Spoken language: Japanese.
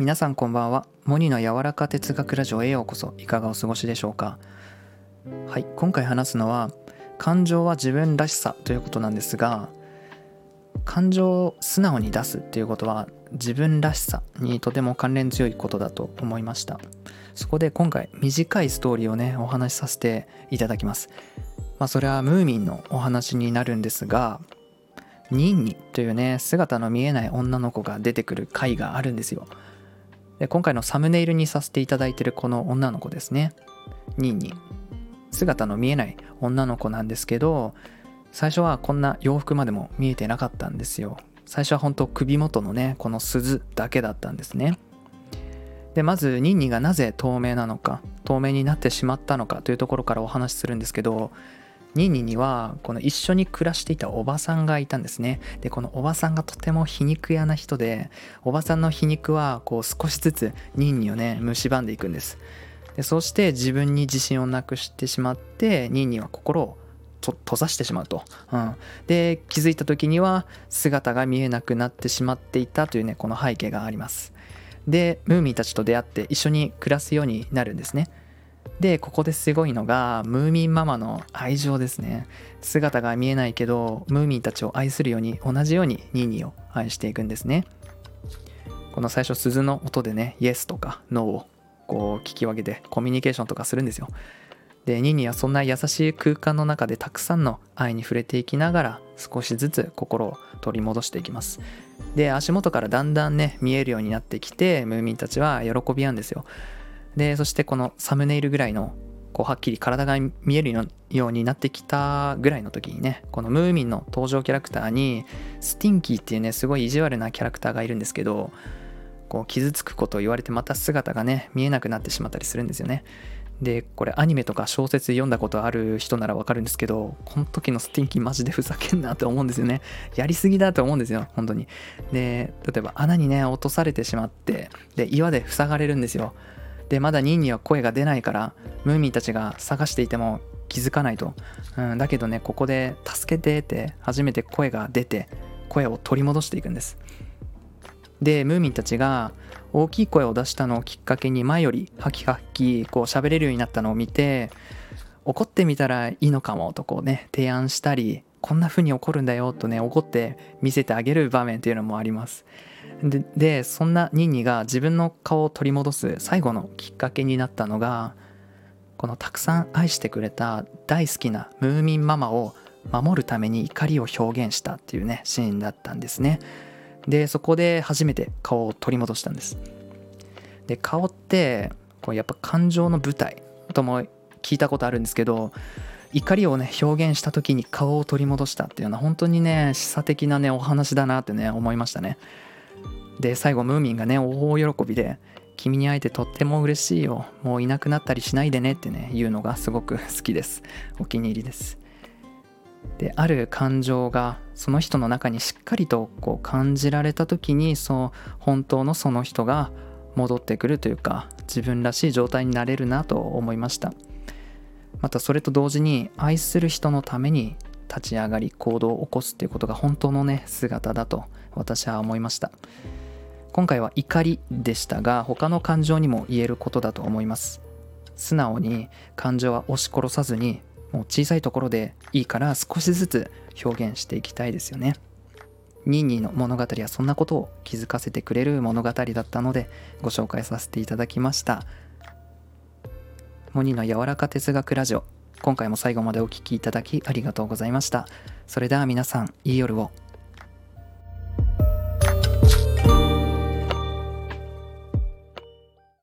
皆さんこんばんは。モニの柔らか哲学ラジオへようこそ。いかがお過ごしでしょうか？はい今回話すのは感情は自分らしさということなんですが感情を素直に出すっていうことは自分らしさにとても関連強いことだと思いました。そこで今回短いストーリーをねお話しさせていただきます。まあそれはムーミンのお話になるんですがニンニというね姿の見えない女の子が出てくる回があるんですよ。で今回のサムネイルにさせていただいてるこの女の子ですね。ニンニ姿の見えない女の子なんですけど最初はこんな洋服までも見えてなかったんですよ。最初は本当首元のねこの鈴だけだったんですね。でまずニンニがなぜ透明なのか透明になってしまったのかというところからお話しするんですけどニンニにはこの一緒に暮らしていたおばさんがいたんですね。でこのおばさんがとても皮肉屋な人でおばさんの皮肉はこう少しずつニンニをね蝕んでいくんです。でそして自分に自信をなくしてしまってニンニは心を閉ざしてしまうと、うん、で気づいた時には姿が見えなくなってしまっていたというねこの背景があります。でムーミンたちと出会って一緒に暮らすようになるんですね。でここですごいのがムーミンママの愛情ですね。姿が見えないけどムーミンたちを愛するように同じようにニーニーを愛していくんですね。この最初鈴の音でねイエスとかノーをこう聞き分けてコミュニケーションとかするんですよ。でニーニーはそんな優しい空間の中でたくさんの愛に触れていきながら少しずつ心を取り戻していきます。で足元からだんだんね見えるようになってきてムーミンたちは喜び合うんですよ。でそしてこのサムネイルぐらいのこうはっきり体が見えるようになってきたぐらいの時にねこのムーミンの登場キャラクターにスティンキーっていうねすごい意地悪なキャラクターがいるんですけどこう傷つくことを言われてまた姿がね見えなくなってしまったりするんですよね。でこれアニメとか小説読んだことある人ならわかるんですけどこの時のスティンキーマジでふざけんなって思うんですよね。やりすぎだと思うんですよ本当に。で例えば穴にね落とされてしまってで岩で塞がれるんですよ。でまだニンには声が出ないからムーミンたちが探していても気づかないと、うん、だけどねここで「助けて」って初めて声が出て声を取り戻していくんです。でムーミンたちが大きい声を出したのをきっかけに前よりハキハキこう喋れるようになったのを見て怒ってみたらいいのかもとこうね提案したりこんな風に怒るんだよとね怒って見せてあげる場面っていうのもあります。ででそんなニンニが自分の顔を取り戻す最後のきっかけになったのがこのたくさん愛してくれた大好きなムーミンママを守るために怒りを表現したっていうねシーンだったんですね。でそこで初めて顔を取り戻したんです。で顔ってこうやっぱ感情の舞台とも聞いたことあるんですけど怒りをね表現した時に顔を取り戻したっていうのは本当にね示唆的なねお話だなってね思いましたね。で最後ムーミンがね大喜びで「君に会えてとっても嬉しいよ。もういなくなったりしないでね」ってね言うのがすごく好きです。お気に入りです。である感情がその人の中にしっかりとこう感じられた時にそう本当のその人が戻ってくるというか自分らしい状態になれるなと思いました。またそれと同時に愛する人のために立ち上がり行動を起こすっていうことが本当のね姿だと私は思いました。今回は怒りでしたが他の感情にも言えることだと思います。素直に感情は押し殺さずにもう小さいところでいいから少しずつ表現していきたいですよね。ニーニーの物語はそんなことを気づかせてくれる物語だったのでご紹介させていただきました。モニの柔らか哲学ラジオ今回も最後までお聴きいただきありがとうございました。それでは皆さんいい夜を。